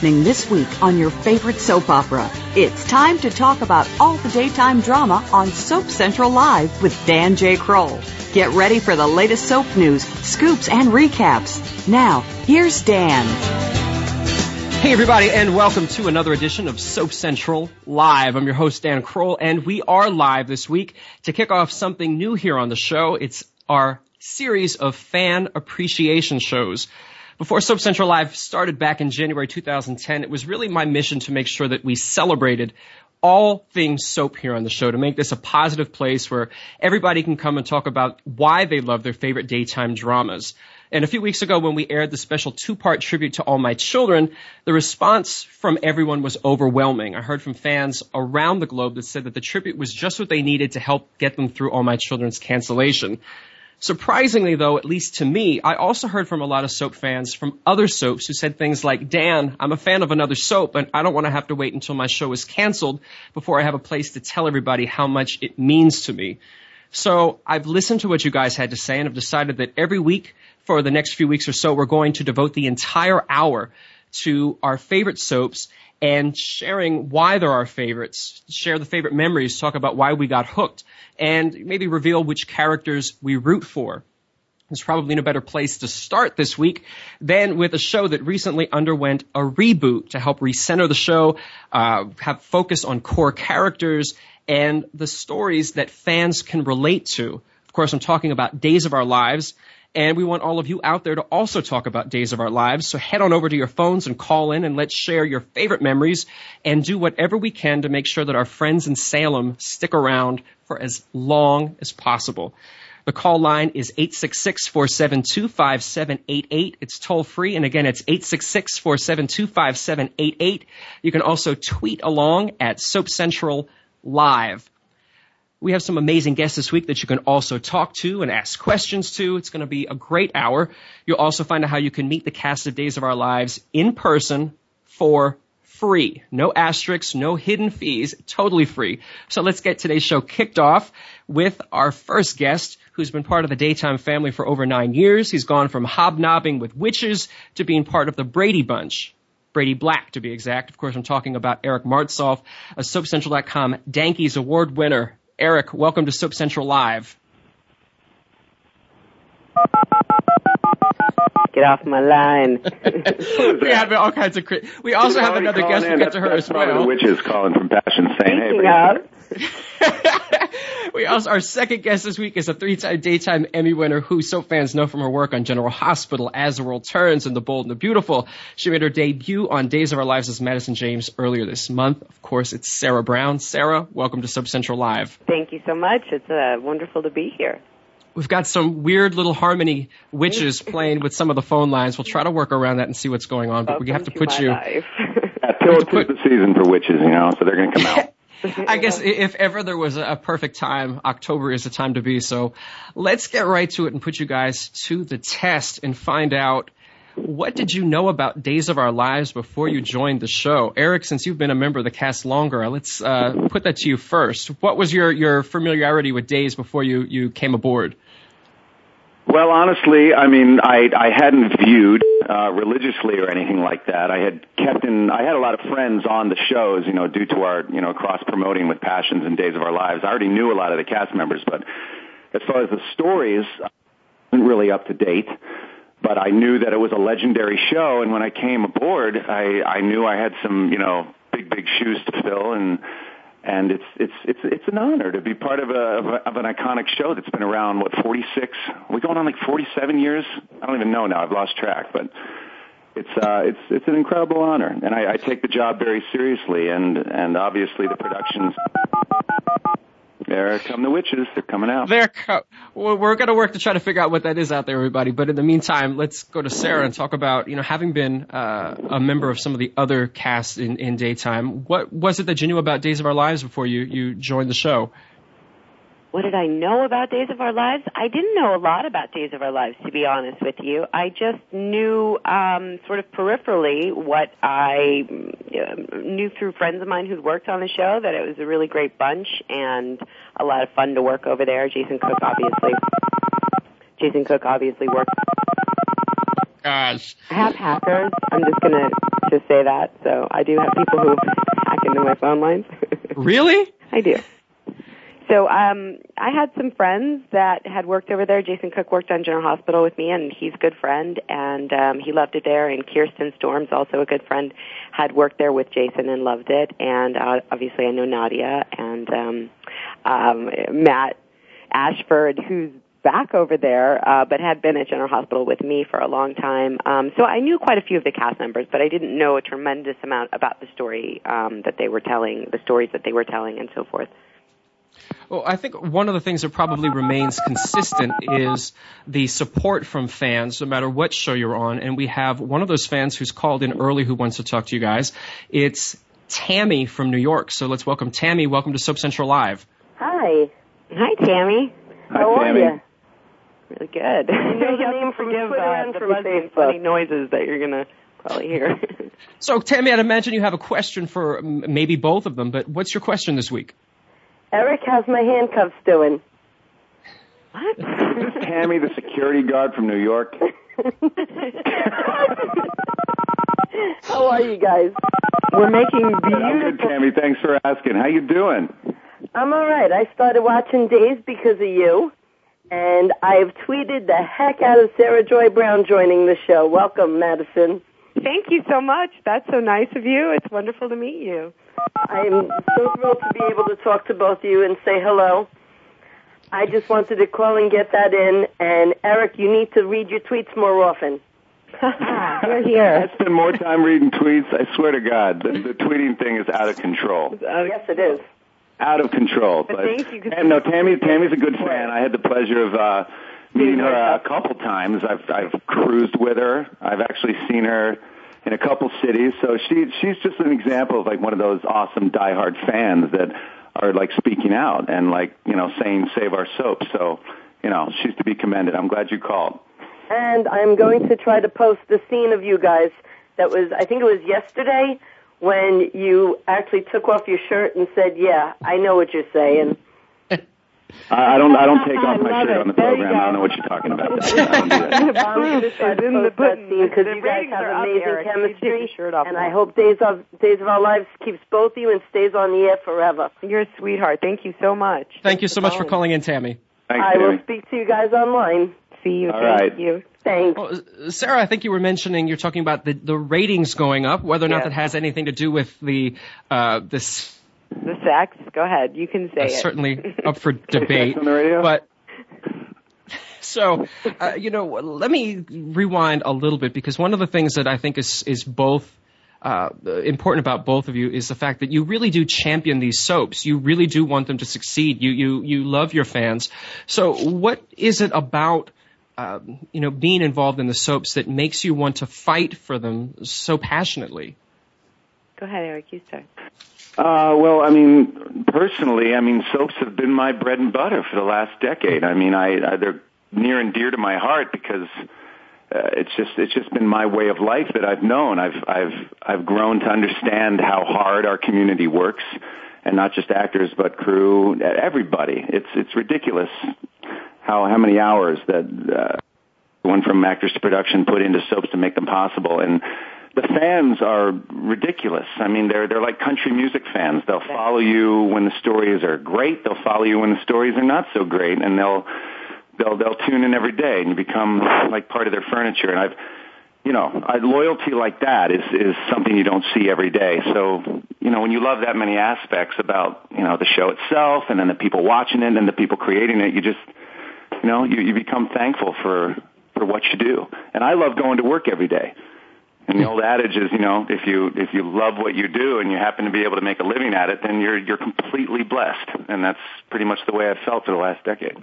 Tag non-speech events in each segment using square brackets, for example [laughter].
Happening this week on your favorite soap opera? It's time to talk about all the daytime drama on Soap Central Live with Dan J. Kroll. Get ready for the latest soap news, scoops, and recaps. Now, here's Dan. Hey everybody and welcome to another edition of Soap Central Live. I'm your host Dan Kroll and we are live this week to kick off something new here on the show. It's our series of fan appreciation shows. Before Soap Central Live started back in January 2010, it was really my mission to make sure that we celebrated all things soap here on the show to make this a positive place where everybody can come and talk about why they love their favorite daytime dramas. And a few weeks ago when we aired the special two-part tribute to All My Children, the response from everyone was overwhelming. I heard from fans around the globe that said that the tribute was just what they needed to help get them through All My Children's cancellation. Surprisingly though, at least to me, I also heard from a lot of soap fans from other soaps who said things like, Dan, I'm a fan of another soap and I don't want to have to wait until my show is canceled before I have a place to tell everybody how much it means to me. So I've listened to what you guys had to say and I've decided that every week for the next few weeks or so, we're going to devote the entire hour to our favorite soaps and sharing why they're our favorites, share the favorite memories, talk about why we got hooked, and maybe reveal which characters we root for. There's probably no better place to start this week than with a show that recently underwent a reboot to help recenter the show, uh, have focus on core characters and the stories that fans can relate to. Of course, I'm talking about Days of Our Lives, and we want all of you out there to also talk about Days of Our Lives. So head on over to your phones and call in and let's share your favorite memories and do whatever we can to make sure that our friends in Salem stick around for as long as possible. The call line is 866-472-5788. It's toll free. And again, it's 866-472-5788. You can also tweet along at Soap Central Live. We have some amazing guests this week that you can also talk to and ask questions to. It's going to be a great hour. You'll also find out how you can meet the cast of Days of Our Lives in person for free. No asterisks, no hidden fees, totally free. So let's get today's show kicked off with our first guest who's been part of the daytime family for over nine years. He's gone from hobnobbing with witches to being part of the Brady Bunch. Brady Black, to be exact. Of course, I'm talking about Eric Martsolf, a SoapCentral.com Dankies Award winner. Eric, welcome to Soap Central Live. Get off my line. [laughs] we have all kinds of. Cri- we also have another guest. We'll get to her as well. The witches calling from Passion saying, Speaking "Hey, of, [laughs] we also our second guest this week is a three-time daytime Emmy winner who soap fans know from her work on General Hospital, As the World Turns, and The Bold and the Beautiful. She made her debut on Days of Our Lives as Madison James earlier this month. Of course, it's Sarah Brown. Sarah, welcome to Soap Central Live. thank you so much. It's uh, wonderful to be here. We've got some weird little harmony witches [laughs] playing with some of the phone lines. We'll try to work around that and see what's going on, but we have to Welcome put my you. life. [laughs] Yeah, till it's the season for witches, you know, so they're going to come out. I guess if ever there was a perfect time, October is the time to be. So let's get right to it and put you guys to the test and find out what did you know about Days of Our Lives before you joined the show? Eric, since you've been a member of the cast longer, let's uh, put that to you first. What was your, your familiarity with Days before you, you came aboard? Well, honestly, I mean, I I hadn't viewed uh, religiously or anything like that. I had kept in. I had a lot of friends on the shows, you know, due to our you know cross promoting with Passions and Days of Our Lives. I already knew a lot of the cast members, but as far as the stories, I wasn't really up to date. But I knew that it was a legendary show, and when I came aboard, I I knew I had some you know big big shoes to fill, and and it's it's it's it's an honor to be part of a, of, an iconic show that's been around what 46 we're going on like 47 years? I don't even know now. I've lost track but it's uh it's it's an incredible honor. And I, I take the job very seriously and and obviously the productions there come the witches. They're coming out. They're co- we're going to work to try to figure out what that is out there, everybody. But in the meantime, let's go to Sarah and talk about, you know, having been uh, a member of some of the other casts in, in daytime. What was it that you knew about Days of Our Lives before you you joined the show? What did I know about Days of Our Lives? I didn't know a lot about Days of Our Lives, to be honest with you. I just knew um, sort of peripherally what I uh, knew through friends of mine who'd worked on the show that it was a really great bunch and a lot of fun to work over there. Jason Cook, obviously. Jason Cook obviously worked. Gosh. I have hackers. I'm just gonna just say that. So I do have people who hack into my phone lines. [laughs] really? I do. So um, I had some friends that had worked over there. Jason Cook worked on General Hospital with me, and he's a good friend, and um, he loved it there. And Kirsten Storms, also a good friend, had worked there with Jason and loved it. And uh, obviously, I know Nadia and um, um, Matt Ashford, who's back over there, uh, but had been at General Hospital with me for a long time. Um, so I knew quite a few of the cast members, but I didn't know a tremendous amount about the story um, that they were telling, the stories that they were telling, and so forth. Well, I think one of the things that probably remains consistent is the support from fans, no matter what show you're on. And we have one of those fans who's called in early who wants to talk to you guys. It's Tammy from New York. So let's welcome Tammy. Welcome to Soap Central Live. Hi. Hi, Tammy. Hi, How are Tammy. you? Really good. know the [laughs] You have name to from forgive Twitter uh, and the from buzzy and Facebook. funny noises that you're gonna probably hear. [laughs] So Tammy, I'd imagine you have a question for maybe both of them, but what's your question this week? Eric, how's my handcuffs doing? what? [laughs] Tammy, the security guard from New York. [laughs] How are you guys? We're making I'm good. Tammy. Thanks for asking. How you doing? I'm all right. I started watching Days because of you, and I've tweeted the heck out of Sarah Joy Brown joining the show. Welcome, Madison. Thank you so much. That's so nice of you. It's wonderful to meet you. I'm so thrilled to be able to talk to both of you and say hello. I just wanted to call and get that in. And Eric, you need to read your tweets more often. [laughs] We're here. I spend more time reading tweets. I swear to God, the, the tweeting thing is out of control. Yes, it is. Out of control. But thank you, 'cause- And no, Tammy. Tammy's a good fan. I had the pleasure of uh, meeting her a couple times. I've I've cruised with her. I've actually seen her in a couple cities. So she she's just an example of like one of those awesome diehard fans that are like speaking out and like you know saying save our soap. So you know she's to be commended. I'm glad you called. And I'm going to try to post the scene of you guys that was, I think it was yesterday, when you actually took off your shirt and said, yeah, I know what you're saying. I, I don't I don't take [laughs] I off my shirt it. on the There program. I don't know what you're talking about. [laughs] I don't do that. I'm going to try to in the post button. because The you guys ratings have are up, amazing Eric. You take your chemistry. shirt off and now. I hope Days of, Days of Our Lives keeps both of you and stays on the air forever. You're a sweetheart. Thank you so much. Thank you so much for calling in, Tammy. Thanks, I will speak to you guys online. See you. All Thank right. you. Thanks. Well, uh, Sarah, I think you were mentioning you're talking about the, the ratings going up, whether or not Yes. that has anything to do with the uh, this The sex. Go ahead. You can say uh, it. certainly [laughs] up for debate. on the radio? But so, uh, you know, let me rewind a little bit because one of the things that I think is is both uh, important about both of you is the fact that you really do champion these soaps. You really do want them to succeed. You you you love your fans. So, what is it about? Um, you know, being involved in the soaps that makes you want to fight for them so passionately. Go ahead, Eric. You start. Uh, well, I mean, personally, I mean, soaps have been my bread and butter for the last decade. I mean, I, I they're near and dear to my heart because uh, it's just it's just been my way of life that I've known. I've I've I've grown to understand how hard our community works, and not just actors but crew, everybody. It's it's ridiculous how how many hours that uh, one from actors to production put into soaps to make them possible and the fans are ridiculous. I mean, they're they're like country music fans. They'll follow you when the stories are great. They'll follow you when the stories are not so great, and they'll they'll they'll tune in every day, and you become like part of their furniture. And I've you know, a loyalty like that is is something you don't see every day. So, you know, when you love that many aspects about you know the show itself, and then the people watching it, and the people creating it, you just you know you, you become thankful for for what you do. And I love going to work every day. And [laughs] the old adage is, you know, if you if you love what you do and you happen to be able to make a living at it, then you're you're completely blessed. And that's pretty much the way I've felt for the last decade.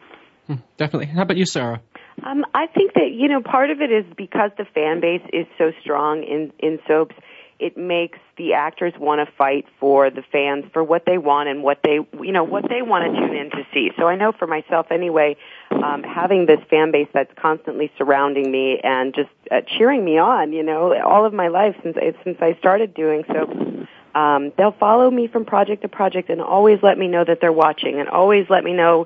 Hmm, definitely. How about you, Sarah? Um, I think that you know part of it is because the fan base is so strong in in soaps. It makes the actors want to fight for the fans for what they want and what they you know what they want to tune in to see. So I know for myself anyway, um, having this fan base that's constantly surrounding me and just uh, cheering me on. You know, all of my life since since I started doing so. Um, they'll follow me from project to project and always let me know that they're watching and always let me know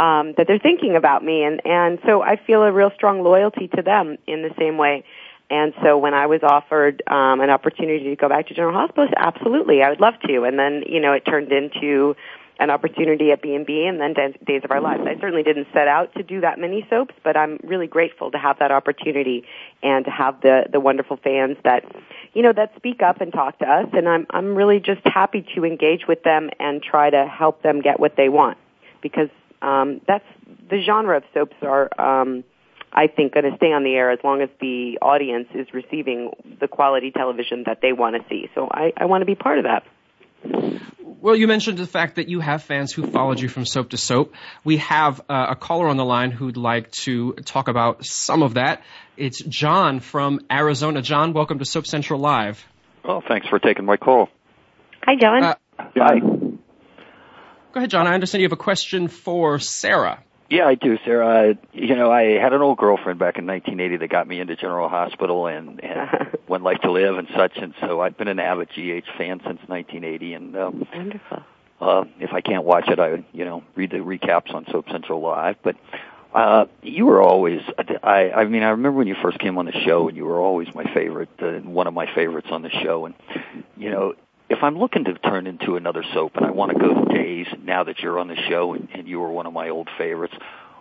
um, that they're thinking about me, and and so I feel a real strong loyalty to them in the same way. And so when I was offered um, an opportunity to go back to General Hospital, absolutely, I would love to. And then you know it turned into an opportunity at B&B and then Days of Our Lives. I certainly didn't set out to do that many soaps, but I'm really grateful to have that opportunity and to have the the wonderful fans that you know that speak up and talk to us and I'm I'm really just happy to engage with them and try to help them get what they want because um, that's the genre of soaps are. Um, I think going to stay on the air as long as the audience is receiving the quality television that they want to see. So I, I want to be part of that. Well, you mentioned the fact that you have fans who followed you from soap to soap. We have uh, a caller on the line who'd like to talk about some of that. It's John from Arizona. John, welcome to Soap Central Live. Oh, thanks for taking my call. Hi, John. Uh, Hi. Go ahead, John. I understand you have a question for Sarah. Yeah, I do, Sarah. Uh, you know, I had an old girlfriend back in 1980 that got me into General Hospital and, and [laughs] One Life to Live and such, and so I've been an avid GH fan since 1980. And um, wonderful. Uh, if I can't watch it, I you know read the recaps on Soap Central Live. But uh, you were always, I, I mean, I remember when you first came on the show, and you were always my favorite, uh, one of my favorites on the show. And you know, if I'm looking to turn into another soap and I want to go to days now that you're on the show and, and you were one of my old favorites,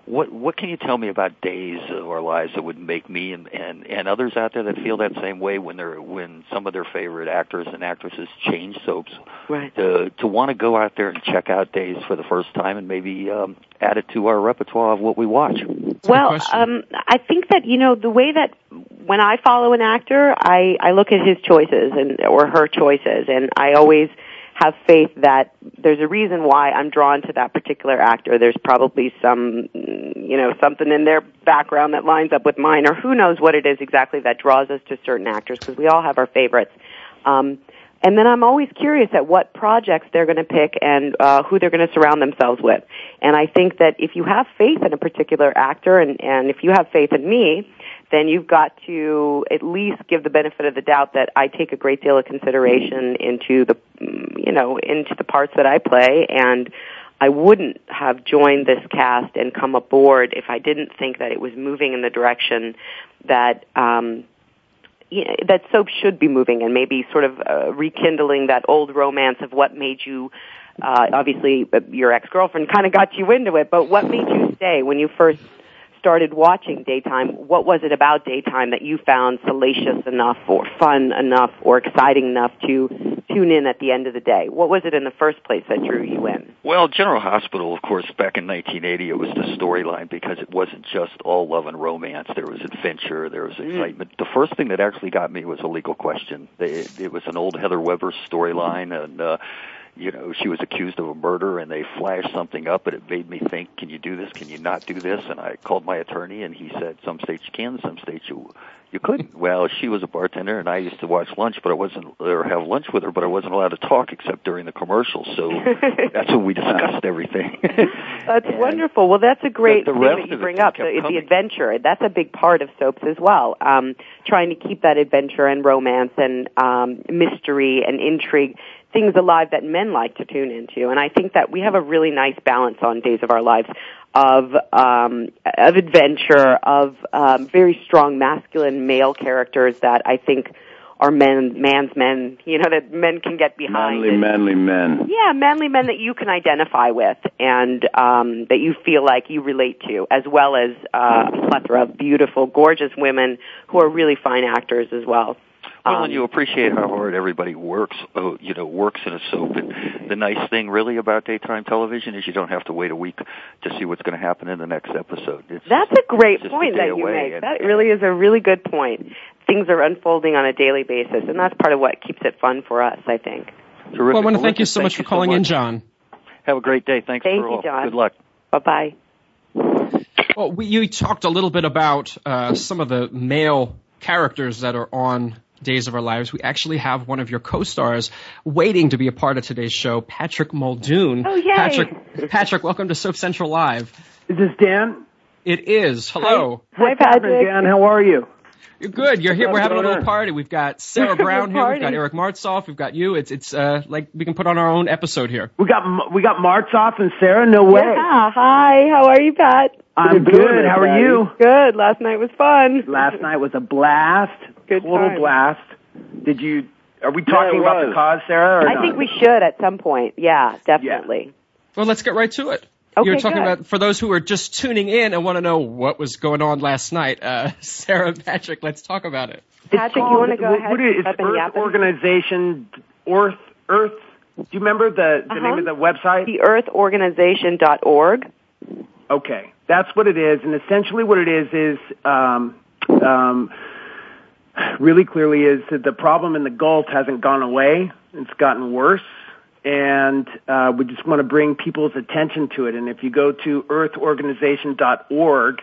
what what can you tell me about days of our lives that would make me and, and and others out there that feel that same way when they're when some of their favorite actors and actresses change soaps right. to to want to go out there and check out days for the first time and maybe um, add it to our repertoire of what we watch. Well, um, I think that you know the way that when I follow an actor, I I look at his choices and or her choices, and I always have faith that there's a reason why I'm drawn to that particular actor. There's probably some, you know, something in their background that lines up with mine, or who knows what it is exactly that draws us to certain actors, because we all have our favorites. Um, and then I'm always curious at what projects they're going to pick and uh, who they're going to surround themselves with. And I think that if you have faith in a particular actor, and, and if you have faith in me, then you've got to at least give the benefit of the doubt that I take a great deal of consideration into the, you know, into the parts that I play and I wouldn't have joined this cast and come aboard if I didn't think that it was moving in the direction that, um, you know, that soap should be moving and maybe sort of uh, rekindling that old romance of what made you uh, obviously uh, your ex-girlfriend kind of got you into it, but what made you stay when you first started watching daytime, what was it about daytime that you found salacious enough or fun enough or exciting enough to tune in at the end of the day? What was it in the first place that drew you in? Well, General Hospital, of course, back in 1980, it was the storyline because it wasn't just all love and romance. There was adventure, there was mm. excitement. Mm. The first thing that actually got me was a legal question. It, it was an old Heather Weber storyline, and uh, you know, she was accused of a murder and they flashed something up and it made me think, can you do this? Can you not do this? And I called my attorney and he said, some states you can, some states you, you couldn't. Well, she was a bartender and I used to watch lunch, but I wasn't, or have lunch with her, but I wasn't allowed to talk except during the commercials. So [laughs] that's when we discussed everything. [laughs] that's and wonderful. Well, that's a great thing that you bring up, the, the adventure. That's a big part of soaps as well. Um, trying to keep that adventure and romance and, um, mystery and intrigue things alive that men like to tune into. And I think that we have a really nice balance on Days of Our Lives of um, of adventure, of um, very strong masculine male characters that I think are men, man's men, you know, that men can get behind. Manly, and, manly men. Yeah, manly men that you can identify with and um, that you feel like you relate to, as well as uh, a plethora of beautiful, gorgeous women who are really fine actors as well. Well, Um, and you appreciate how hard everybody works, uh, you know, works in a soap. And the nice thing, really, about daytime television is you don't have to wait a week to see what's going to happen in the next episode. It's, That's a great it's point a that you make. and- That really is a really good point. Things are unfolding on a daily basis, and that's part of what keeps it fun for us, I think. Terrific. Well, I want to thank you listen, so much for calling in, much. John. Have a great day. Thanks Thank for you, all. John. Good luck. Bye bye. Well, we, you talked a little bit about uh, some of the male characters that are on Days of Our Lives. We actually have one of your co-stars waiting to be a part of today's show, Patrick Muldoon. Oh, yay. Patrick, Patrick, welcome to Soap Central Live. Is this Dan? It is. Hello. Hi, What's happening, Patrick. Dan? How are you? You're good. You're here. We're having a little party. We've got Sarah [laughs] Brown here. We've got Eric Martsolf. We've got you. It's it's uh like we can put on our own episode here. We got we got Martsolf and Sarah. No way. Yeah. Hi. How are you, Pat? I'm Good good. How are you? Good. Last night was fun. Last night was a blast. Good Total time. blast. Did you? Are we talking it about the cause, Sarah? Or I not? think we should at some point. Yeah, definitely. Well, let's get right to it. Okay, You're talking good. about for those who are just tuning in and want to know what was going on last night. Uh, [laughs] Sarah Patrick, let's talk about it. It's Patrick, you wanna go what- ahead What is and it's Earth yap? Organization? Earth Earth. Do you remember the the Uh-huh. name of the website? The TheEarthOrganization.org. Okay, that's what it is, and essentially what it is is um, um, really clearly is that the problem in the Gulf hasn't gone away; it's gotten worse, and uh, we just want to bring people's attention to it. And if you go to EarthOrganization.org,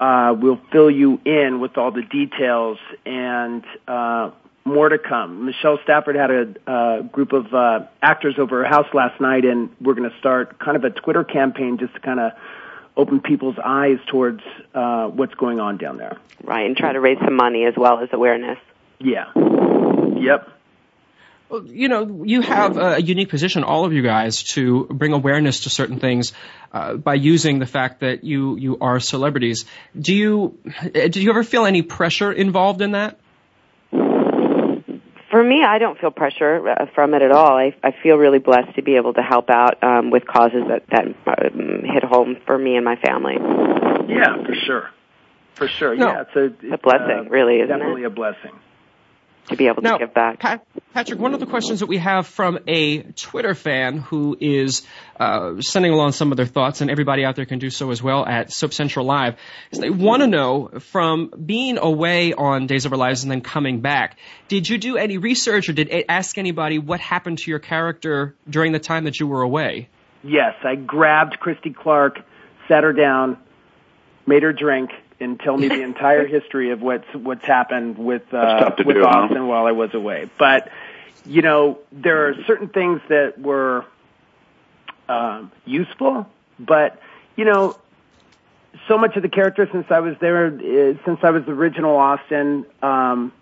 uh, we'll fill you in with all the details and. Uh, more to come. Michelle Stafford had a uh, group of uh, actors over her house last night, and we're going to start kind of a Twitter campaign just to kind of open people's eyes towards uh, what's going on down there. Right, and try to raise some money as well as awareness. Yeah. Yep. Well, you know, you have a unique position, all of you guys, to bring awareness to certain things uh, by using the fact that you you are celebrities. Do you uh, do you ever feel any pressure involved in that? For me, I don't feel pressure uh, from it at all. I, I feel really blessed to be able to help out um, with causes that, that um, hit home for me and my family. Yeah, for sure. For sure. No. yeah, it's a, It's a blessing, uh, really, isn't definitely it? a blessing. To be able to Now, give back. Pat, Patrick, one of the questions that we have from a Twitter fan who is uh, sending along some of their thoughts, and everybody out there can do so as well at Soap Central Live, is they want to know from being away on Days of Our Lives and then coming back, did you do any research or did a- ask anybody what happened to your character during the time that you were away? Yes, I grabbed Christie Clark, sat her down, made her drink, and tell me the [laughs] entire history of what's what's happened with uh, That's tough to with do, huh? Austin while I was away. But you know, there are certain things that were um, useful, but you know, so much of the character since I was there, uh, since I was the original Austin. Um,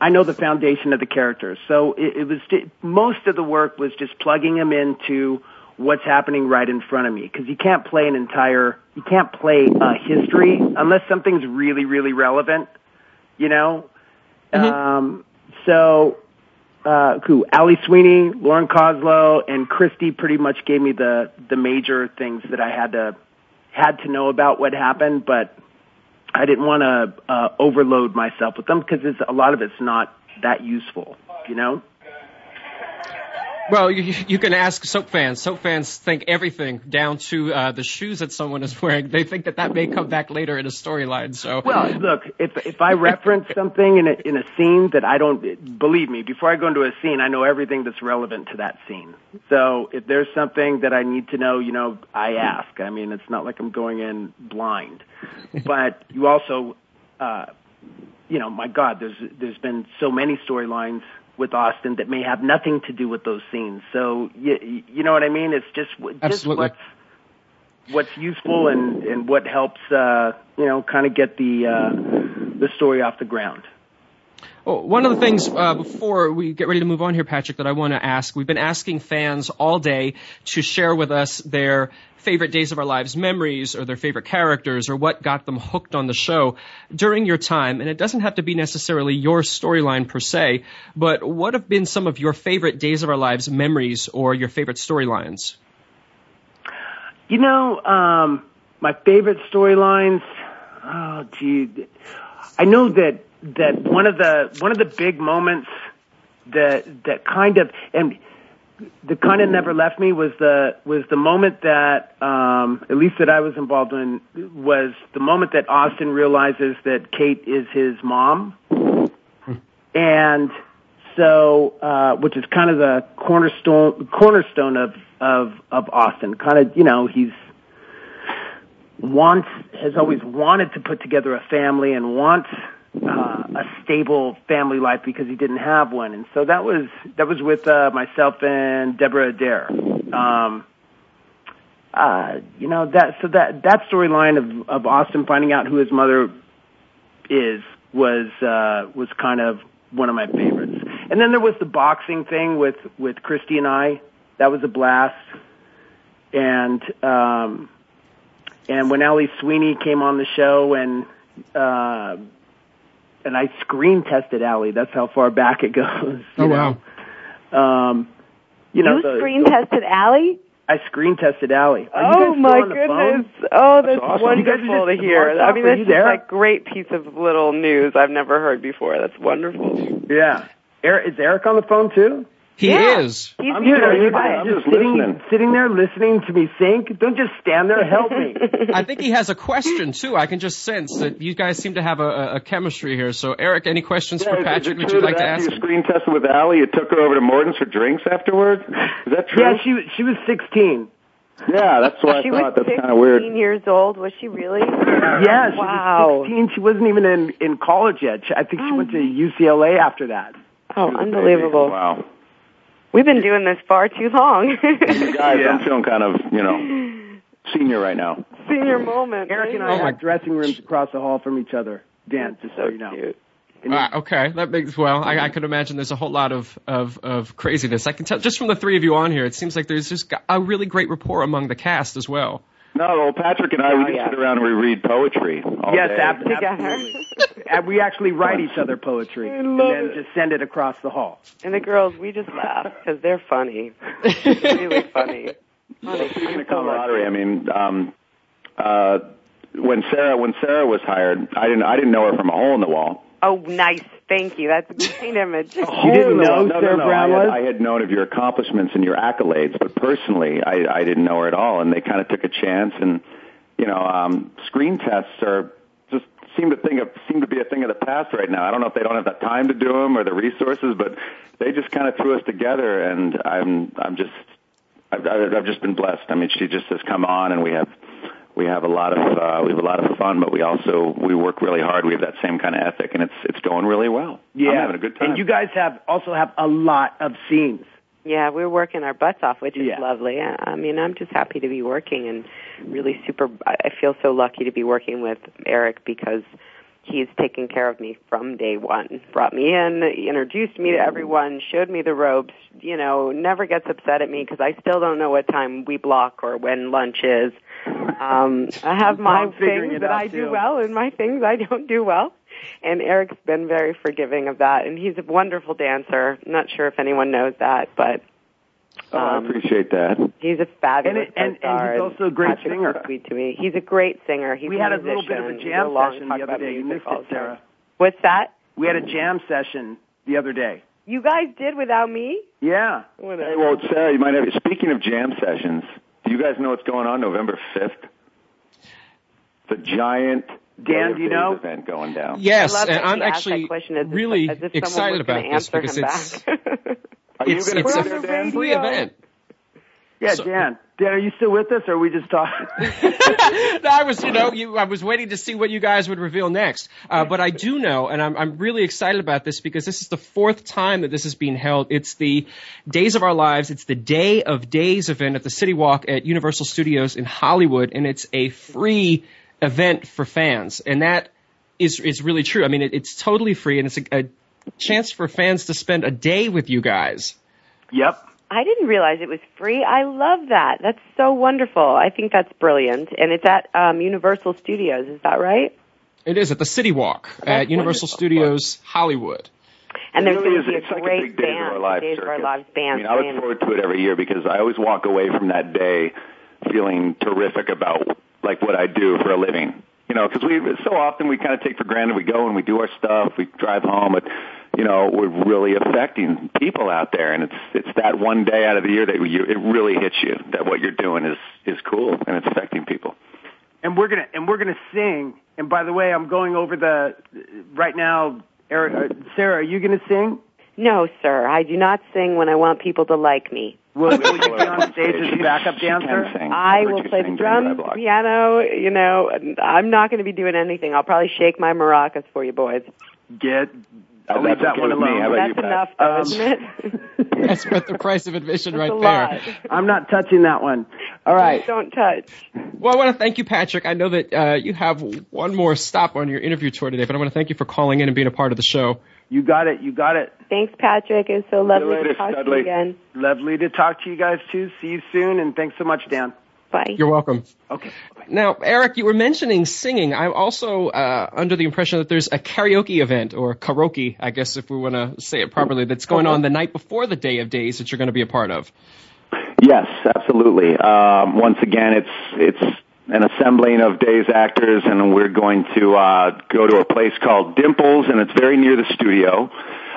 I know the foundation of the characters, so it, it was ju- most of the work was just plugging them into what's happening right in front of me because you can't play an entire, you can't play a history unless something's really, really relevant, you know. Um, so, uh, who? Ali Sweeney, Lauren Koslow, and Christie pretty much gave me the the major things that I had to had to know about what happened, but I didn't want to uh, overload myself with them because a lot of it's not that useful, you know. Well, you, you can ask soap fans. Soap fans think everything down to uh, the shoes that someone is wearing. They think that that may come back later in a storyline. So, Well, look, if if I reference something in a in a scene that I don't believe me, before I go into a scene, I know everything that's relevant to that scene. So if there's something that I need to know, you know, I ask. I mean, it's not like I'm going in blind. But you also, uh, you know, my God, there's there's been so many storylines with Austin that may have nothing to do with those scenes. So you you know what I mean? It's just just what's what's useful and and what helps uh you know kind of get the uh the story off the ground Oh, one of the things uh, before we get ready to move on here, Patrick, that I want to ask, we've been asking fans all day to share with us their favorite Days of Our Lives memories or their favorite characters or what got them hooked on the show during your time. And it doesn't have to be necessarily your storyline per se, but what have been some of your favorite Days of Our Lives memories or your favorite storylines? You know, um, my favorite storylines. Oh, gee, I know that that one of the one of the big moments that that kind of and the kind of never left me was the was the moment that um at least that I was involved in was the moment that Austin realizes that Kate is his mom. And so uh which is kind of the cornerstone cornerstone of of of Austin. Kind of, you know, he's wants has always wanted to put together a family and wants uh, a stable family life because he didn't have one, and so that was that was with uh, myself and Deborah Adair. Um, uh, you know that so that that storyline of of Austin finding out who his mother is was uh, was kind of one of my favorites. And then there was the boxing thing with with Christie and I. That was a blast. And um, and when Ali Sweeney came on the show and uh, and I screen tested Ali. That's how far back it goes. [laughs] Oh wow. Um, you know, you the, screen the, tested Ali? I screen tested Ali. Are Oh my still phone? goodness! Oh, that's, awesome. You guys wonderful to hear. I mean, stuff. Are that's you there? like great piece of little news I've never heard before. That's wonderful. Yeah. Eric, is Eric on the phone too? He Yeah. is. He's I'm here. Are you guys I'm just just sitting, listening. sitting there listening to me think? Don't just stand there. Help me. [laughs] I think he has a question too. I can just sense that you guys seem to have a, a, a chemistry here. So, Eric, any questions Yeah, for Patrick is it that true you'd like that to after ask? you screen tested with Ali, you took her over to Morton's for drinks afterwards? Is that true? yeah, she was- she was 16. Yeah, that's what I thought. That's kind of weird. 16 years old. Was she really? Yeah, she Wow. was 16. She wasn't even in in college yet. I think she Oh. went to mm. UCLA after that. Oh, unbelievable. Wow. We've been doing this far too long. [laughs] Guys, Yeah. I'm feeling kind of, you know, senior right now. Senior moment. Eric and I Oh my- have dressing rooms across the hall from each other. Dan, just so, so you know. cute. And Ah, okay, that makes well. I, I could imagine there's a whole lot of, of of craziness. I can tell just from the three of you on here. It seems like there's just got a really great rapport among the cast as well. No, well, Patrick and I, we Oh, just yeah. sit around and we read poetry all Yes, day. [laughs] absolutely. and we actually write each other poetry and then it. just send it across the hall. And the girls, we just laugh because they're funny. [laughs] really funny. Funny. Speaking of camaraderie, I mean, um, uh, when Sarah when Sarah was hired, I didn't I didn't know her from a hole in the wall. Oh, nice. Thank you. That's [laughs] a great image. You didn't know no, Sarah no, no. Brown I had, was? I had known of your accomplishments and your accolades, but personally, I, I didn't know her at all. And they kind of took a chance, and you know, um, screen tests are just seem to think of seem to be a thing of the past right now. I don't know if they don't have the time to do them or the resources, but they just kind of threw us together, and I'm I'm just I've, I've just been blessed. I mean, she just has come on, and we have we have a lot of uh, we have a lot of fun, but we also we work really hard. We have that same kind of ethic, and it's it's going really well. Yeah. I'm having a good time. And you guys have also have a lot of scenes. Yeah, we're working our butts off, which is Yeah. lovely. I I mean, I'm just happy to be working and really super. I I feel so lucky to be working with Eric because he's taken care of me from day one. Brought me in, introduced me to everyone, showed me the ropes. You know, never gets upset at me because I still don't know what time we block or when lunch is. [laughs] Um, I have my things that I do well and my things I don't do well. And Eric's been very forgiving of that, and he's a wonderful dancer. Not sure if anyone knows that, but oh, I um, appreciate that. He's a fabulous And- and- and co-star, he's also a great Patrick's singer. sweet to me. He's a great singer. He's we a had a little bit of a jam He's long session the other day. You missed it. Sarah. What's that? We had a jam session the other day. You guys did without me? Yeah. Whatever. Hey, well, Sarah, you might have. Speaking of jam sessions, do you guys know what's going on November fifth? The giant Dan, do you know? event going down. Yes, and I'm actually that question as really as if someone excited about this because it's back. [laughs] Are you it's, going to it's be a there, the Dan? free event. Yeah, So- Dan. Dan, are you still with us or are we just talking? [laughs] No, I was, you know, you, I was waiting to see what you guys would reveal next. Uh, but I do know, and I'm, I'm really excited about this because this is the fourth time that this is being held. It's the Days of Our Lives. It's the Day of Days event at the City Walk at Universal Studios in Hollywood, and it's a free event for fans, and that is is really true. I mean, it, it's totally free, and it's a, a chance for fans to spend a day with you guys. yep. I didn't realize it was free. I love that. That's so wonderful. I think that's brilliant. And it's at um, Universal Studios, is that right? It is at the City Walk at Universal Studios Hollywood. And there's really going to be is. a It's like a great big Days of band, Our Lives Days of Our circus. Lives I mean, I look forward to it every year because I always walk away from that day feeling terrific about like what I do for a living. You know, because we so often we kind of take for granted. We go and we do our stuff, we drive home, but you know, we're really affecting people out there, and it's it's that one day out of the year that you it really hits you that what you're doing is is cool and it's affecting people. and we're gonna and we're gonna sing. And by the way, I'm going over the right now. Eric, uh, Sarah, are you gonna sing? No, sir. I do not sing when I want people to like me. Will, will you be on stage as a backup dancer? I will play the drums, Blog. piano, you know, I'm not going to be doing anything. I'll probably shake my maracas for you boys. Get. I'll leave that one with me. alone. How about That's you, enough, though, Um, isn't it? [laughs] That's worth the price of admission That's right there. lot. I'm not touching that one. All right. Don't touch. Well, I want to thank you, Patrick. I know that uh, you have one more stop on your interview tour today, but I want to thank you for calling in and being a part of the show. You got it. You got it. Thanks, Patrick. It was so lovely later, to talk to you again. Lovely to talk to you guys too. See you soon, and thanks so much, Dan. Bye. You're welcome. Okay. Now, Eric, you were mentioning singing. I'm also uh, under the impression that there's a karaoke event, or karaoke, I guess if we want to say it properly, that's going on the night before the Day of Days that you're going to be a part of. Yes, absolutely. Um, once again, it's it's an assembling of Days actors, and we're going to uh, go to a place called Dimples, and it's very near the studio.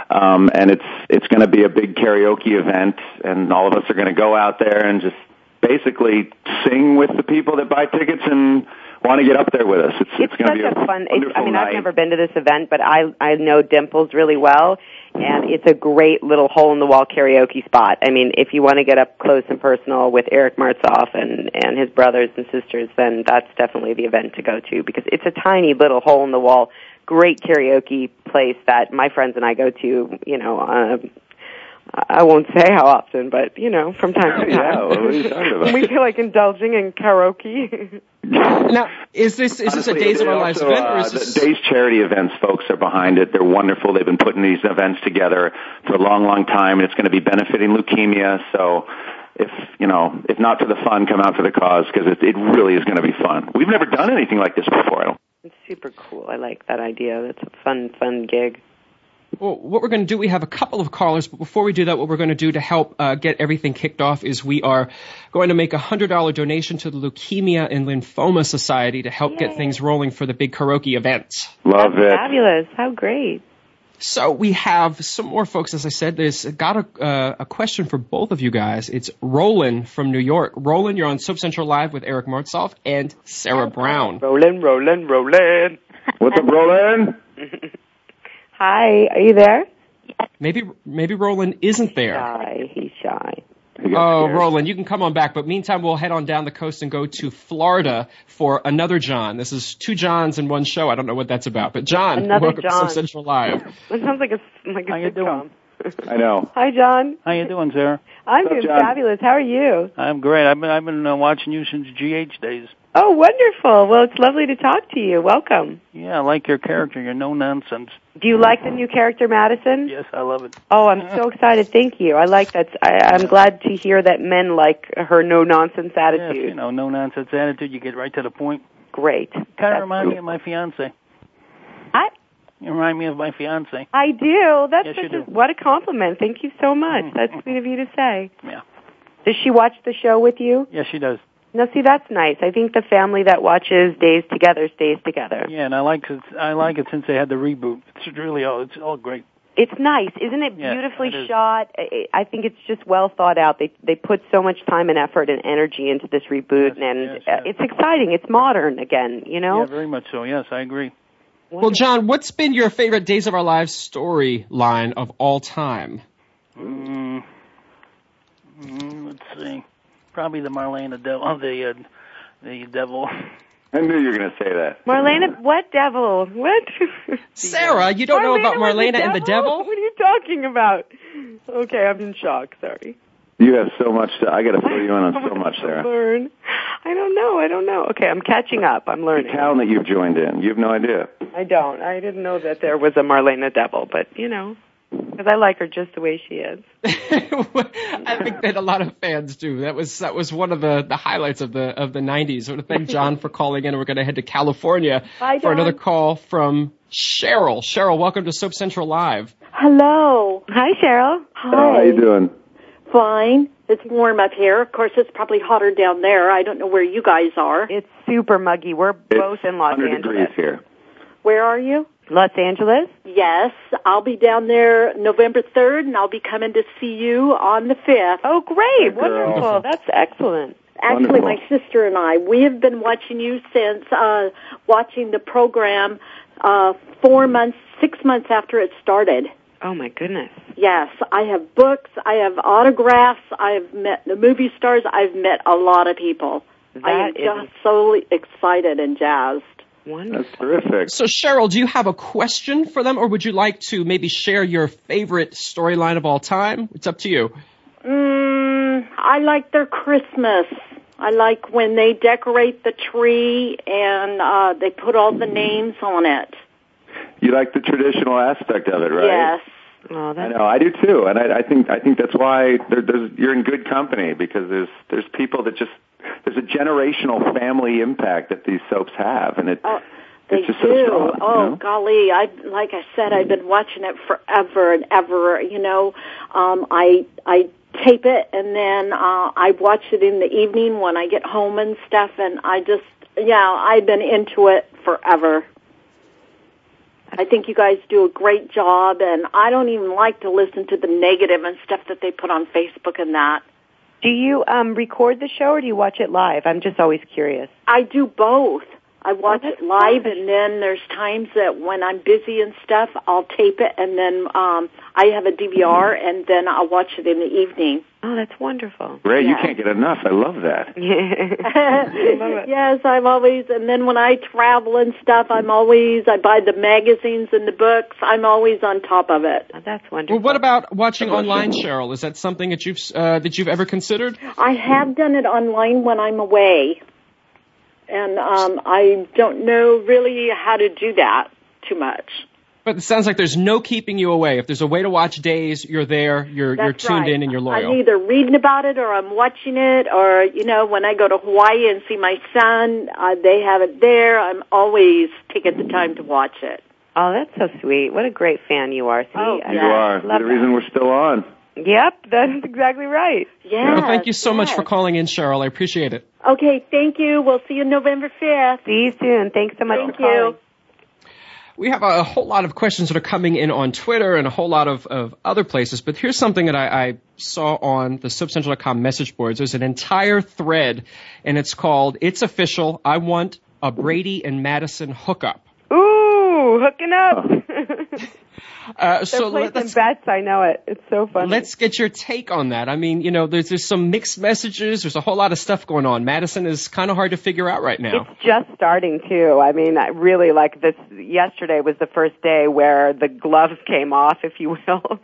Um, and it's it's going to be a big karaoke event, and all of us are going to go out there and just basically sing with the people that buy tickets and want to get up there with us. It's, It's going to such be a fun. It's, I mean, night. I've never been to this event, but I I know Dimples really well, and it's a great little hole in the wall karaoke spot. I mean, if you want to get up close and personal with Eric Martsolf and and his brothers and sisters, then that's definitely the event to go to because it's a tiny little hole in the wall, great karaoke place that my friends and I go to. You know. Um, I won't say how often, but you know, from time to [laughs] time, Yeah, what are you talking about? [laughs] we feel like indulging in karaoke. Now, is this is this a Days of they Our Lives also, event, or uh, is this? the Days charity events? Folks are behind it. They're wonderful. They've been putting these events together for a long, long time, and it's going to be benefiting leukemia. So, if you know, if not for the fun, come out for the cause because it, it really is going to be fun. We've never done anything like this before. I don't. It's super cool. I like that idea. That's a fun, fun gig. Well, what we're going to do, we have a couple of callers, but before we do that, what we're going to do to help uh, get everything kicked off is we are going to make a hundred dollar donation to the Leukemia and Lymphoma Society to help get things rolling for the big karaoke event. Love That's it. fabulous. How great. So we have some more folks, as I said. There's got a, uh, a question for both of you guys. It's Roland from New York. Roland, you're on Soap Central Live with Eric Martsolf and Sarah Brown. Roland, Roland, Roland. [laughs] What's up, Roland? [laughs] Hi, are you there? Maybe maybe Roland isn't there. Shy. He's shy. You Oh, scared. Roland, you can come on back. But meantime, we'll head on down the coast and go to Florida for another John. This is two Johns in one show. I don't know what that's about. But John, Another welcome to John. Soap Central Live. [laughs] That sounds like a like a How you sitcom. [laughs] I know. Hi, John. How you doing, Sarah? I'm What's doing John? fabulous. How are you? I'm great. I've been I've been uh, watching you since GH days. Oh, wonderful. Well, it's lovely to talk to you. Welcome. Yeah, I like your character. You're no nonsense. Do you like the new character, Madison? Yes, I love it. Oh, I'm so excited. Thank you. I like that. I, I'm glad to hear that men like her no nonsense Yes, attitude. you know, no nonsense attitude. You get right to the point. Great. Kind of That's remind me of my fiance. You remind me of my fiance. I do. That's Yes, such do. a, what a compliment. Thank you so much. That's sweet of you to say. Yeah. Does she watch the show with you? Yes, she does. No, see, that's nice. I think the family that watches Days Together stays together. Yeah, and I like it. I like it since they had the reboot. It's really all. It's all great. It's nice, isn't it? Yeah, Beautifully shot. I I think it's just well thought out. They they put so much time and effort and energy into this reboot, Yes, and yes, uh, yes. it's exciting. It's modern again. You know. Yeah, very much so. Yes, I agree. Well, John, what's been your favorite Days of Our Lives storyline of all time? Mm, mm, let's see. Probably the Marlena Devil. The uh, the Devil. I knew you were going to say that. Marlena, what devil? What? Sarah, you don't know about was Marlena and the devil? What are you talking about? Okay, I'm in shock. Sorry. You have so much. To, I got to fill you in on so much, Sarah. Learn. I don't know. I don't know. Okay, I'm catching up. I'm The learning. town that you've joined in, you have no idea. I don't. I didn't know that there was a Marlena devil, but you know. Because I like her just the way she is. [laughs] I think that a lot of fans do. That was that was one of the, the highlights of the of the '90s. I want to thank John for calling in. We're going to head to California Bye, for another call from Cheryl. Cheryl, welcome to Soap Central Live. Hello. Hi, Cheryl. Hi. How are you doing? Fine. It's warm up here. Of course, it's probably hotter down there. I don't know where you guys are. It's super muggy. We're both in Los 100 Angeles. degrees here. Where are you? Los Angeles? Yes, I'll be down there November 3rd, and I'll be coming to see you on the 5th. Oh, great. Good girl. Wonderful. That's excellent. Actually, Wonderful. my sister and I, we have been watching you since uh, watching the program uh, four months, six months after it started. Oh, my goodness. Yes, I have books, I have autographs, I have met the movie stars, I've met a lot of people. I am That is just so excited and jazzed. Wonderful. That's terrific. So Cheryl, do you have a question for them, or would you like to maybe share your favorite storyline of all time? It's up to you. Mm, I like their Christmas. I like when they decorate the tree and uh they put all the names on it. You like the traditional aspect of it, right? Yes. Oh, I know, I do too, and I, I think I think that's why there, there's you're in good company because there's there's people that just there's a generational family impact that these soaps have, and it Oh, they do. so strong. oh you know? golly, I like I said, I've been watching it forever and ever. You know, um, I I tape it and then uh, I watch it in the evening when I get home and stuff, and I just yeah, I've been into it forever. I think you guys do a great job, and I don't even like to listen to the negative and stuff that they put on Facebook and that. Do you um record the show or do you watch it live? I'm just always curious. I do both. I watch that's it live, nice. and then there's times that when I'm busy and stuff, I'll tape it, and then um I have a DVR, and then I'll watch it in the evening. Oh, that's wonderful. Ray, you can't get enough. I love that. [laughs] it. yes, I'm always, and then when I travel and stuff, I'm always, I buy the magazines and the books. I'm always on top of it. Oh, that's wonderful. Well, what about watching online, Cheryl? Is that something that you've uh, that you've ever considered? I have done it online when I'm away, and um, I don't know really how to do that too much. But it sounds like there's no keeping you away. If there's a way to watch days, you're there, you're you're tuned right. in, and you're loyal. I'm either reading about it or I'm watching it, or you know, when I go to Hawaii and see my son, uh, they have it there. I'm always taking the time to watch it. Oh, that's so sweet. What a great fan you are. See, Oh, You Yeah, are love the reason we're still on. Yep, that's exactly right. Yeah. well, thank you so much for calling in, Cheryl. I appreciate it. Okay, thank you. We'll see you November fifth. See you soon. Thanks so much Thank for calling. you. We have a whole lot of questions that are coming in on Twitter and a whole lot of, of other places, but here's something that I, I saw on the soapcentral.com message boards. There's an entire thread, and it's called "It's Official. I Want a Brady and Madison Hookup." Ooh, hooking up. Oh. [laughs] Uh, so placing let's bets. I know it. It's so funny. let's get your take on that. I mean, you know, there's there's some mixed messages. There's a whole lot of stuff going on. Madison is kind of hard to figure out right now. It's just starting too. I mean, I really like this. Yesterday was the first day where the gloves came off, if you [laughs] will.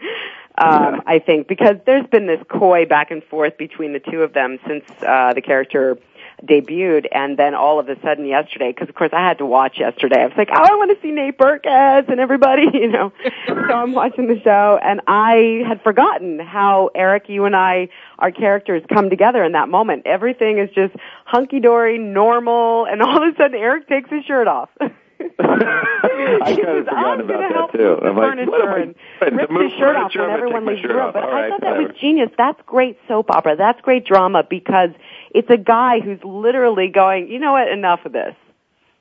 Um, I think because there's been this coy back and forth between the two of them since uh, the character debuted, and then all of a sudden yesterday, because of course I had to watch yesterday. I was like, oh, I want to see Nate Burkhead and everybody, [laughs] you know. so I'm watching the show, and I had forgotten how Eric, you and I, our characters come together in that moment. Everything is just hunky dory, normal, and all of a sudden Eric takes his shirt off. [laughs] I kind of forgotten about that too. I'm like, what am I and doing? rips move his shirt off furniture, when everyone leaves the room. But I thought that whatever. was genius. That's great soap opera. That's great drama because it's a guy who's literally going, you know what, enough of this.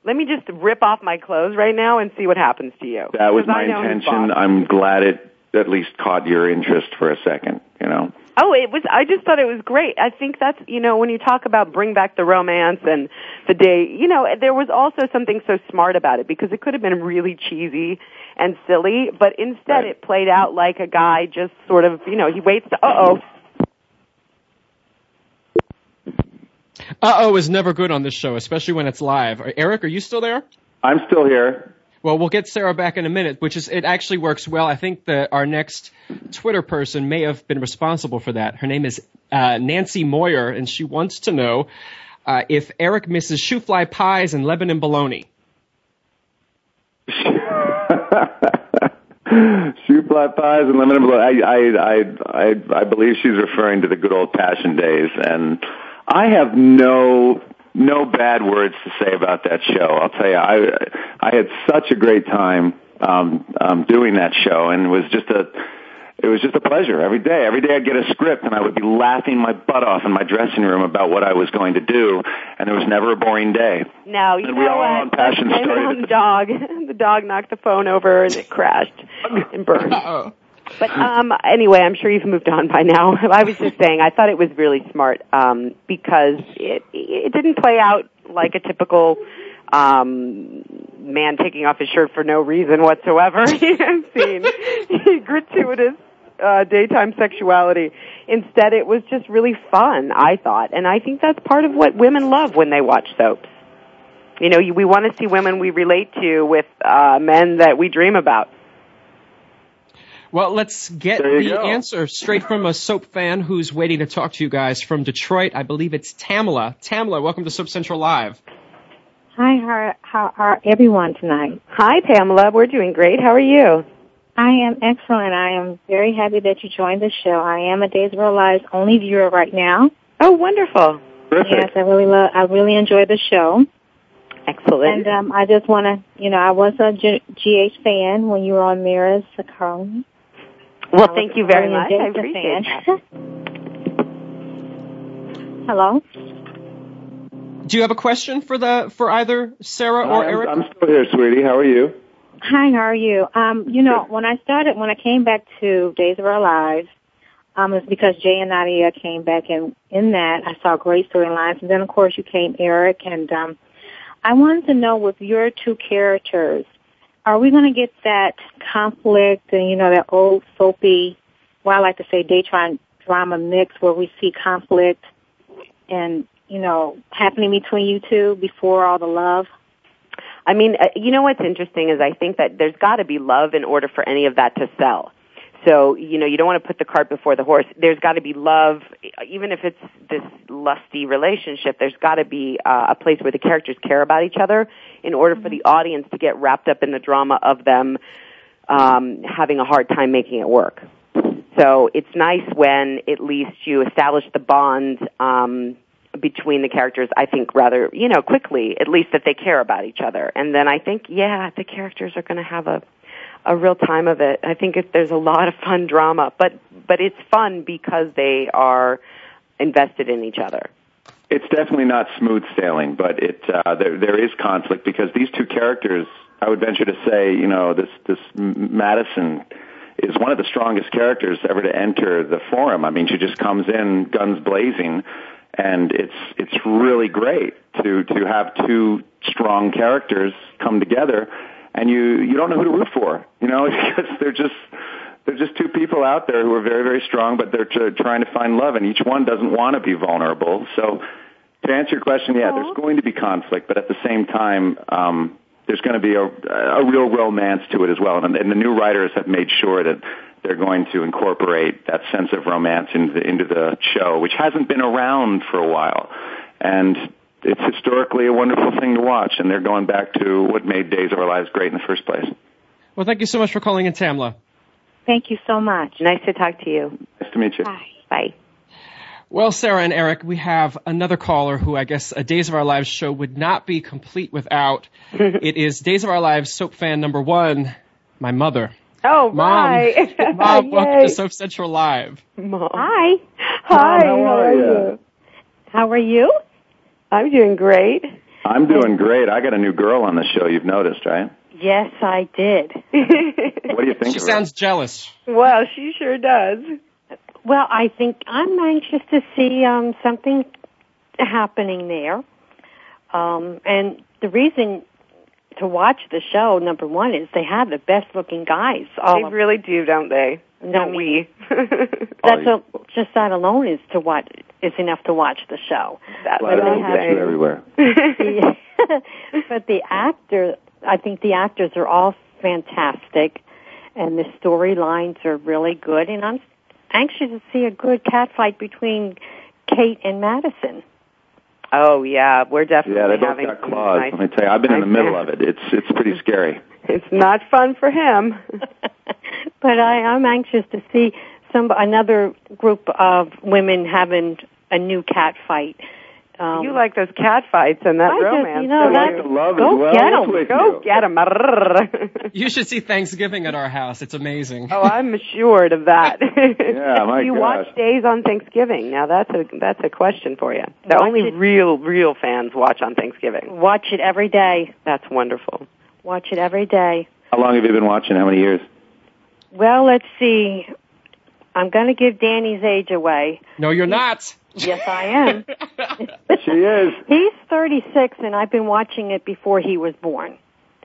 Let me just rip off my clothes right now and see what happens to you. That was my I know his intention. I'm glad it at least caught your interest for a second. You know. Oh, it was. I just thought it was great. I think that's you know when you talk about bring back the romance and the day, you know, there was also something so smart about it because it could have been really cheesy and silly, but instead Right. it played out like a guy just sort of you know he waits to uh oh Uh oh is never good on this show, especially when it's live. Eric, are you still there? I'm still here. Well, we'll get Sarah back in a minute, which is it actually works well. I think that our next Twitter person may have been responsible for that. Her name is uh, Nancy Moyer, and she wants to know uh, if Eric misses shoofly pies and Lebanon bologna. [laughs] Shoe fly pies and Lebanon and blue. I, I, I, I, I believe she's referring to the good old passion days, and I have no no bad words to say about that show. I'll tell you, I I had such a great time um, um, doing that show, and it was just a it was just a pleasure every day. Every day I'd get a script and I would be laughing my butt off in my dressing room about what I was going to do, and there was never a boring day. No, you and know we all what? on passion Blame it started on the dog. [laughs] the dog knocked the phone over and it crashed [laughs] and burned. But um anyway, I'm sure you've moved on by now. [laughs] I was just saying I thought it was really smart um because it it didn't play out like a typical um man taking off his shirt for no reason whatsoever [laughs] scene. [laughs] Gratuitous uh daytime sexuality. Instead it was just really fun, I thought. And I think that's part of what women love when they watch soaps. You know, we want to see women we relate to with uh men that we dream about. Well, let's get the go. answer straight from a soap fan who's waiting to talk to you guys from Detroit. I believe it's Tamala. Tamala, welcome to Soap Central Live. Hi, how, how are everyone tonight? Hi Pamela, we're doing great. How are you? I am excellent. I am very happy that you joined the show. I am a Days of Our Lives only viewer right now. Oh, wonderful. Yes, I really love. I really enjoy the show. Excellent. And um, I just want to, you know, I was a G- GH fan when you were on Mira's Sakone. Well, thank you very much. I appreciate fan. Hello. Do you have a question for the for either Sarah or I'm, Eric? I'm still here, sweetie. How are you? Hi, how are you? Um, you know, when I started, when I came back to Days of Our Lives, um, it's because Jay and Nadia came back, and in that I saw great storylines. And then, of course, you came Eric, and um, I wanted to know with your two characters, are we going to get that conflict and you know that old soapy, well, I like to say daytime drama mix where we see conflict and you know happening between you two before all the love? I mean, uh, you know what's interesting is I think that there's got to be love in order for any of that to sell. So, you know, you don't want to put the cart before the horse. There's got to be love, even if it's this lusty relationship, there's got to be uh, a place where the characters care about each other in order for the audience to get wrapped up in the drama of them um, having a hard time making it work. So it's nice when at least you establish the bond um, between the characters. I think rather, you know, quickly, at least that they care about each other. And then I think, yeah, the characters are going to have a a real time of it. I think it, there's a lot of fun drama, but but it's fun because they are invested in each other. It's definitely not smooth sailing, but it uh, there there is conflict because these two characters, I would venture to say, you know, this this Madison is one of the strongest characters ever to enter the forum. I mean, she just comes in guns blazing, and it's it's really great to to have two strong characters come together, and you you don't know who to root for, you know, [laughs] because they're just they're just two people out there who are very very strong, but they're tr- trying to find love, and each one doesn't want to be vulnerable. So, to answer your question, yeah, there's going to be conflict, but at the same time. um there's going to be a, a real romance to it as well, and, and the new writers have made sure that they're going to incorporate that sense of romance into the, into the show, which hasn't been around for a while, and it's historically a wonderful thing to watch. And they're going back to what made Days of Our Lives great in the first place. Well, thank you so much for calling in, Tamla. Thank you so much. Nice to talk to you. Nice to meet you. Bye. Bye. Well, Sarah and Eric, we have another caller who I guess a Days of Our Lives show would not be complete without. [laughs] it is Days of Our Lives soap fan number one, my mother. Oh, Mom. right. [laughs] Mom, [laughs] welcome to Soap Central Live. Mom. Hi. Hi. how are ya? How are you? I'm doing great. I'm doing great. I got a new girl on the show. You've noticed, right? Yes, I did. What do you think She of her? sounds jealous. well, she sure does. Well, I think I'm anxious to see um, something happening there. Um, and the reason to watch the show, number one, is they have the best looking guys. All They of, really do, don't they? No, Don't we? [laughs] that's a, just that alone is to watch is enough to watch the show. That's Glad what I I'm don't get you saying. everywhere. [laughs] But the actor, I think the actors are all fantastic, and the storylines are really good. And I'm anxious to see a good catfight between Kate and Madison. Oh yeah, we're definitely Yeah, they both having got some claws. nice- Let me tell you, I've been in the middle of it. It's it's pretty scary. [laughs] It's not fun for him. but I, I'm anxious to see some another group of women having a new cat fight. Um, you like those cat fights and that I just, romance. you know, don't that- love Go well. get them. Go you? them. [laughs] You should see Thanksgiving at our house. It's amazing. oh, I'm assured of that. [laughs] Yeah, my Do you gosh. watch days on Thanksgiving? Now that's a that's a question for you. The Watch only it. real real fans watch on Thanksgiving. watch it every day. That's wonderful. Watch it every day. How long have you been watching? How many years? Well, let's see. I'm going to give Danny's age away. No, you're not. Yes, I am. [laughs] She is. He's 36, and I've been watching it before he was born.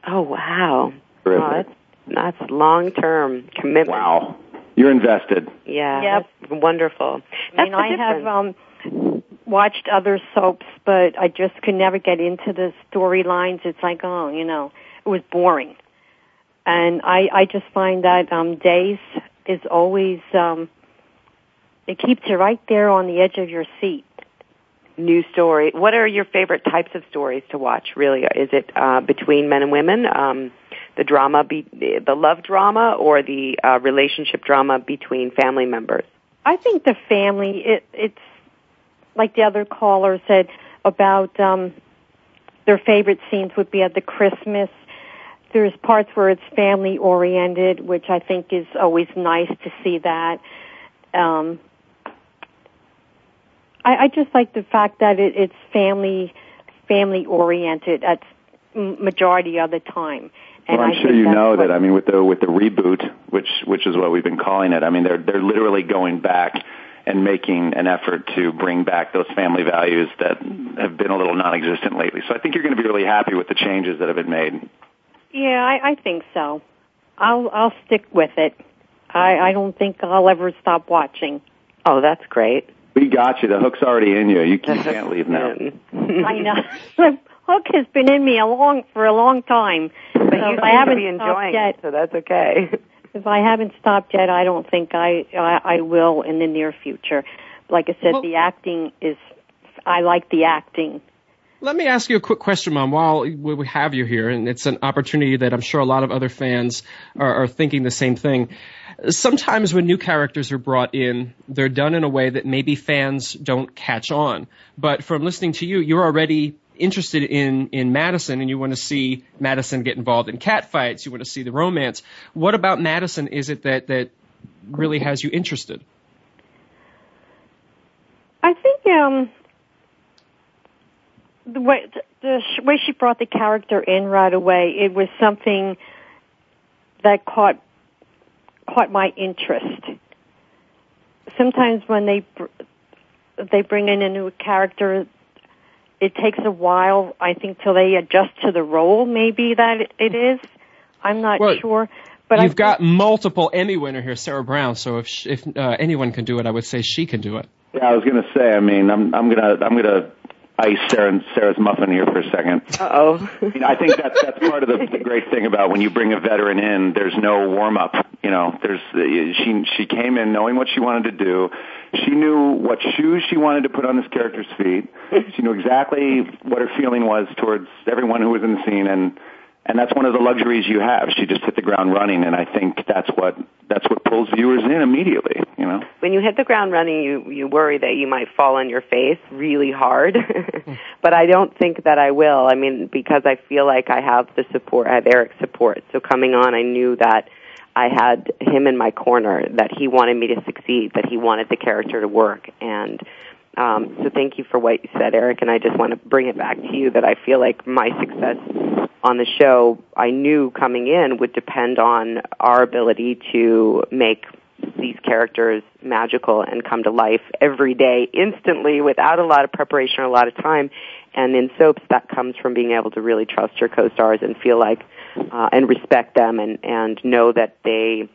Oh wow. Terrific. Oh, that's that's long term commitment. Wow. You're invested. Yeah. Yep. That's wonderful. I That's mean, the I have um watched other soaps, but I just could never get into the storylines. It's like, oh, you know, it was boring. And I I just find that um Days is always um it keeps you right there on the edge of your seat. new story. What are your favorite types of stories to watch? Really, is it uh, between men and women, um, the drama, be, the love drama, or the uh, relationship drama between family members? I think the family it it's like the other caller said about um their favorite scenes would be at the Christmas. There's parts where it's family oriented, which I think is always nice to see that. Um I, I just like the fact that it, it's family family oriented at majority of the time. And well, I'm I sure you know that. I mean, with the with the reboot, which which is what we've been calling it. I mean, they're they're literally going back and making an effort to bring back those family values that have been a little non-existent lately. So I think you're going to be really happy with the changes that have been made. Yeah, I, I think so. I'll I'll stick with it. I I don't think I'll ever stop watching. Oh, that's great. We got you. The hook's already in you. You, you can't leave now. [laughs] I know. [laughs] The hook has been in me a long for a long time. But So you I haven't be stopped enjoying yet, it, so that's okay. [laughs] if I haven't stopped yet, I don't think I I, I will in the near future. Like I said, Well- the acting is. I like the acting. Let me ask you a quick question, Mom, while we have you here, and it's an opportunity that I'm sure a lot of other fans are, are thinking the same thing. Sometimes when new characters are brought in, they're done in a way that maybe fans don't catch on. But from listening to you, you're already interested in, in Madison and you want to see Madison get involved in cat fights, you want to see the romance. What about Madison is it that, that really has you interested? I think um the way the sh- way she brought the character in right away, it was something that caught caught my interest. Sometimes when they br- they bring in a new character, it takes a while, I think, till they adjust to the role. Maybe that it- it is. I'm not Well, sure, but You've think- got multiple Emmy winner here, Sarah Brown. So if sh if uh, anyone can do it, I would say she can do it. Yeah, I was going to say. I mean, I'm I'm gonna I'm gonna ice Sarah, Sarah's muffin here for a second. Uh oh. I, mean, I think that's that's part of the, the great thing about when you bring a veteran in. There's no warm up. You know, there's she she came in knowing what she wanted to do. She knew what shoes she wanted to put on this character's feet. [laughs] She knew exactly what her feeling was towards everyone who was in the scene, and and that's one of the luxuries you have. She just hit the ground running, and I think that's what that's what pulls viewers in immediately. You know. when you hit the ground running, you you worry that you might fall on your face really hard. [laughs] but I don't think that I will. I mean, because I feel like I have the support. I have Eric's support. So coming on, I knew that I had him in my corner. That he wanted me to succeed. That he wanted the character to work. And um, so thank you for what you said, Eric. And I just want to bring it back to you that I feel like my success on the show, I knew coming in would depend on our ability to make these characters magical and come to life every day instantly without a lot of preparation or a lot of time. And in soaps, that comes from being able to really trust your co-stars and feel like uh, and respect them and and know that they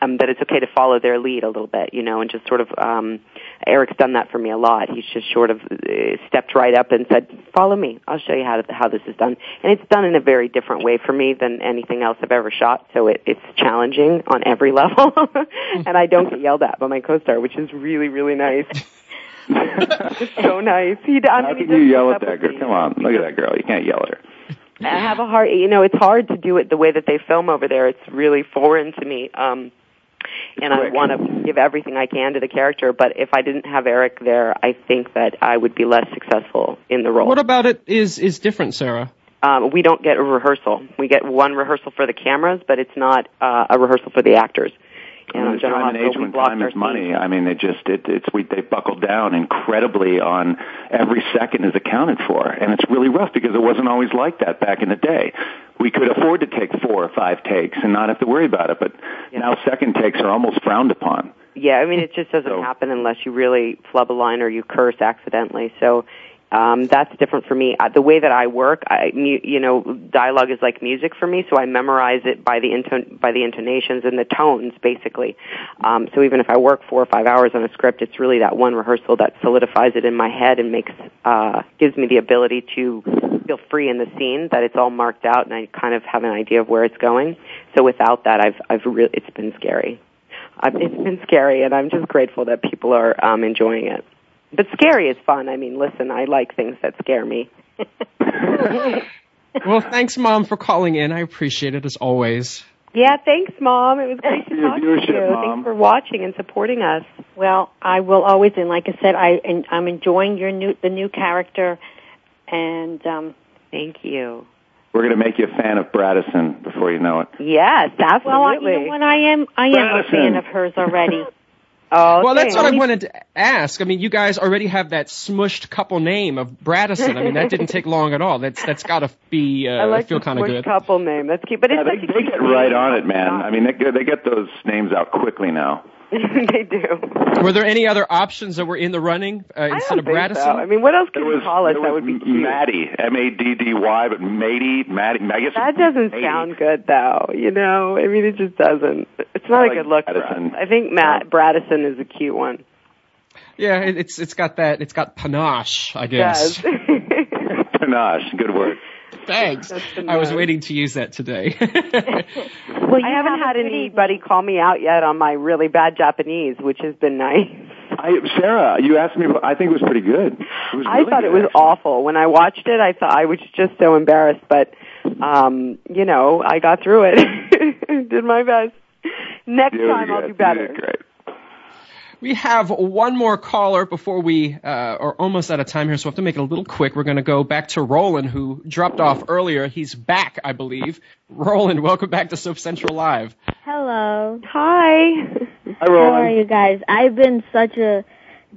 um, that it's okay to follow their lead a little bit, you know, and just sort of um, Eric's done that for me a lot. He's just sort of uh, stepped right up and said, "Follow me. I'll show you how to, how this is done." And it's done in a very different way for me than anything else I've ever shot. So it, it's challenging on every [laughs] level, [laughs] and I don't get yelled at by my co-star, which is really really nice. [laughs] so nice. He, I How mean, he can you does yell at that girl? me. Come on, look at that girl. You can't yell at her. I have a hard, you know, it's hard to do it the way that they film over there. It's really foreign to me. Um, and I want to give everything I can to the character. But if I didn't have Eric there, I think that I would be less successful in the role. What about it is is different, Sarah? Um, we don't get a rehearsal. We get one rehearsal for the cameras, but it's not uh, a rehearsal for the actors. And on General time and age when time is money, I mean, they just it, it's we they buckled down incredibly on every second is accounted for, and it's really rough because it wasn't always like that back in the day. We could afford to take four or five takes and not have to worry about it, but yeah. now second takes are almost frowned upon. Yeah, I mean, it just doesn't so, happen unless you really flub a line or you curse accidentally. So um, that's different for me. Uh, the way that I work, I, you know, dialogue is like music for me, so I memorize it by the inton- by the intonations and the tones, basically. Um, so even if I work four or five hours on a script, it's really that one rehearsal that solidifies it in my head and makes uh, gives me the ability to feel free in the scene. That it's all marked out, and I kind of have an idea of where it's going. So without that, I've I've really it's been scary. I've, it's been scary, and I'm just grateful that people are um, enjoying it. But scary is fun. I mean, listen, I like things that scare me. [laughs] well, thanks, Mom, for calling in. I appreciate it as always. Yeah, thanks, Mom. It was great to talk to you. Mom. Thanks for watching and supporting us. Well, I will always, and like I said, I and I'm enjoying your new the new character, and um, thank you. We're going to make you a fan of Bradison before you know it. Yes, absolutely. Well, you know what? I am. I am a fan of hers already. [laughs] Oh, well, that's what I wanted to ask. I mean, you guys already have that smushed couple name of Bradison. I mean, that didn't take long at all. That's that's got to be uh, I like feel kind of good. couple name. That's cute, but yeah, it's they, they get right on it, man. I mean, they they get those names out quickly now. [laughs] they do. Were there any other options that were in the running uh, instead of Bradison? So. I mean, what else could you call it that would be cute? Maddie, M A D D Y, but Maddie, Maddie, I guess that doesn't Maddie. sound good, though. You know, I mean, it just doesn't. It's not I a like good look Bradison. for us. I think Matt Bradison is a cute one. Yeah, it's it's got that it's got panache, I guess. [laughs] [laughs] panache, good word. Thanks. I was waiting to use that today. [laughs] well, I haven't had anybody call me out yet on my really bad Japanese, which has been nice. I, Sarah, you asked me. I think it was pretty good. It was I really thought good, it was actually. awful when I watched it. I thought I was just so embarrassed, but um, you know, I got through it. [laughs] Did my best. Next You did time I'll do better. You did great. We have one more caller before we uh, are almost out of time here, so we have to make it a little quick. We're going to go back to Roland, who dropped off earlier. He's back, I believe. Roland, welcome back to Soap Central Live. Hello. Hi. Hi, Roland. How are you guys? I've been such a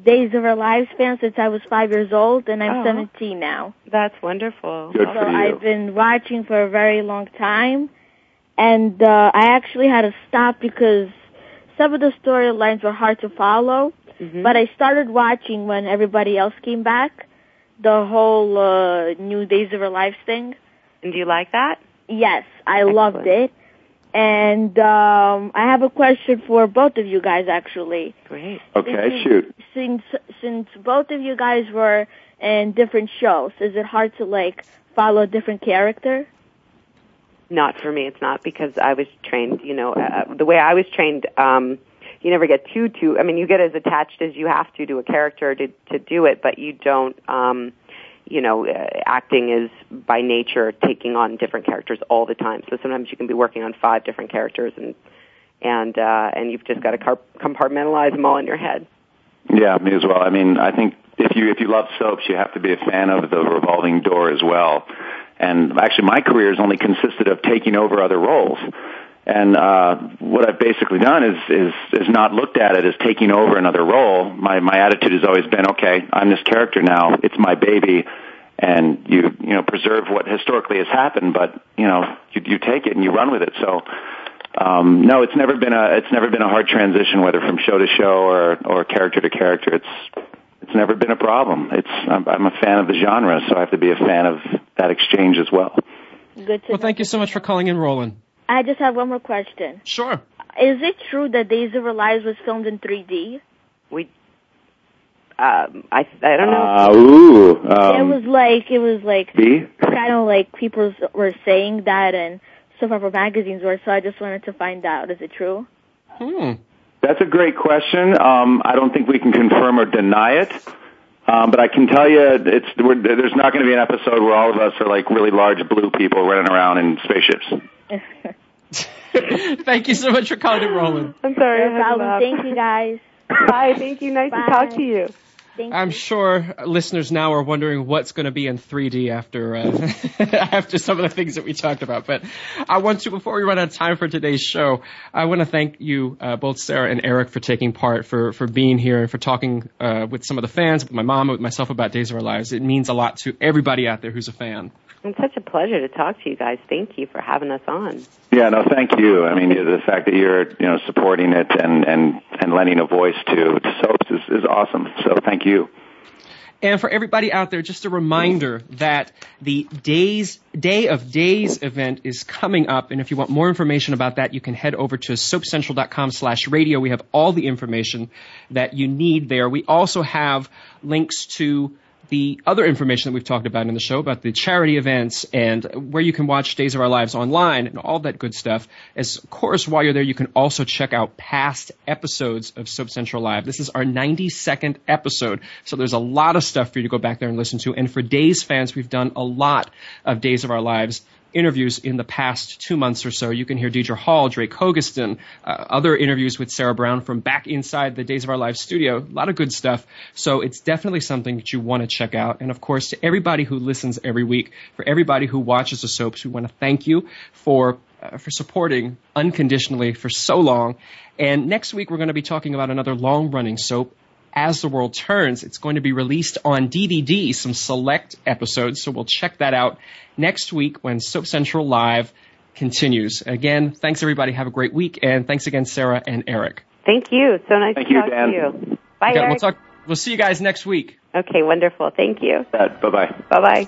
Days of Our Lives fan since I was five years old, and I'm Oh. 17 now. That's wonderful. Good So for you. I've been watching for a very long time, and uh, I actually had to stop because some of the storylines were hard to follow. Mhm. But I started watching when everybody else came back, the whole uh, new Days of Our Lives thing. And do you like that? Yes, I Excellent. loved it. And um, I have a question for both of you guys, actually. Great. Okay, Is it- shoot. Since since both of you guys were in different shows, is it hard to like follow a different character? Not for me. It's not because I was trained. You know, uh, the way I was trained. um you never get too too. I mean, you get as attached as you have to to a character to to do it, but you don't. um you know, uh, acting is by nature taking on different characters all the time. So sometimes you can be working on five different characters, and and uh, and you've just got to car- compartmentalize them all in your head. Yeah, me as well. I mean, I think if you if you love soaps, you have to be a fan of the revolving door as well. And actually, my career has only consisted of taking over other roles. And uh, what I've basically done is is is not looked at it as taking over another role. My my attitude has always been, okay, I'm this character now. It's my baby, and you you know preserve what historically has happened, but you know you you take it and you run with it. So. Um, no, it's never been a it's never been a hard transition, whether from show to show or or character to character. It's it's never been a problem. It's I'm, I'm a fan of the genre, so I have to be a fan of that exchange as well. Good to Well, thank you so much for calling in, Roland. I just have one more question. Sure. Is it true that Days of Our Lives was filmed in 3D? We, um, I I don't know. Uh, ooh, it um, was like it was like B. kind of like people were saying that and soap opera magazines were. So I just wanted to find out. Is it true? Hmm. That's a great question. Um, I don't think we can confirm or deny it. Um, but I can tell you, it's we're, there's not going to be an episode where all of us are like really large blue people running around in spaceships. [laughs] Thank you so much for calling in, Roland. I'm sorry. No problem. Thank you, guys. Bye. Thank you. Nice Bye. to talk to you. Thank I'm sure listeners now are wondering what's going to be in 3D after uh, [laughs] after some of the things that we talked about. But I want to, before we run out of time for today's show, I want to thank you, uh, both Sarah and Eric, for taking part, for for being here, and for talking uh, with some of the fans, with my mom, with myself about Days of Our Lives. It means a lot to everybody out there who's a fan. It's such a pleasure to talk to you guys. Thank you for having us on. Yeah, no, thank you. I mean, the fact that you're, you know, supporting it and and and lending a voice to, to soaps is, is awesome. So thank you. And for everybody out there, just a reminder that the Days Day of Days event is coming up, and if you want more information about that, you can head over to soapcentral.com/radio. We have all the information that you need there. We also have links to the other information that we've talked about in the show about the charity events and where you can watch Days of Our Lives online and all that good stuff. As of course, while you're there, you can also check out past episodes of Soap Central Live. This is our 92nd episode, so there's a lot of stuff for you to go back there and listen to. And for Days fans, we've done a lot of Days of Our Lives interviews in the past two months or so. You can hear Deidre Hall, Drake Hogestyn, uh, other interviews with Sarah Brown from back inside the Days of Our Lives studio. A lot of good stuff. So it's definitely something that you want to check out. And of course, to everybody who listens every week, for everybody who watches the soaps, we want to thank you for uh, for supporting unconditionally for so long. And next week we're going to be talking about another long running soap as the World Turns. It's going to be released on DVD, some select episodes, so we'll check that out next week when Soap Central Live continues. Again, thanks everybody. Have a great week, and thanks again, Sarah and Eric. Thank you. So nice Thank to you, talk Dan. to you. Bye, Okay, Eric. we'll talk. We'll see you guys next week. Okay, wonderful. Thank you. Bye bye. Bye bye.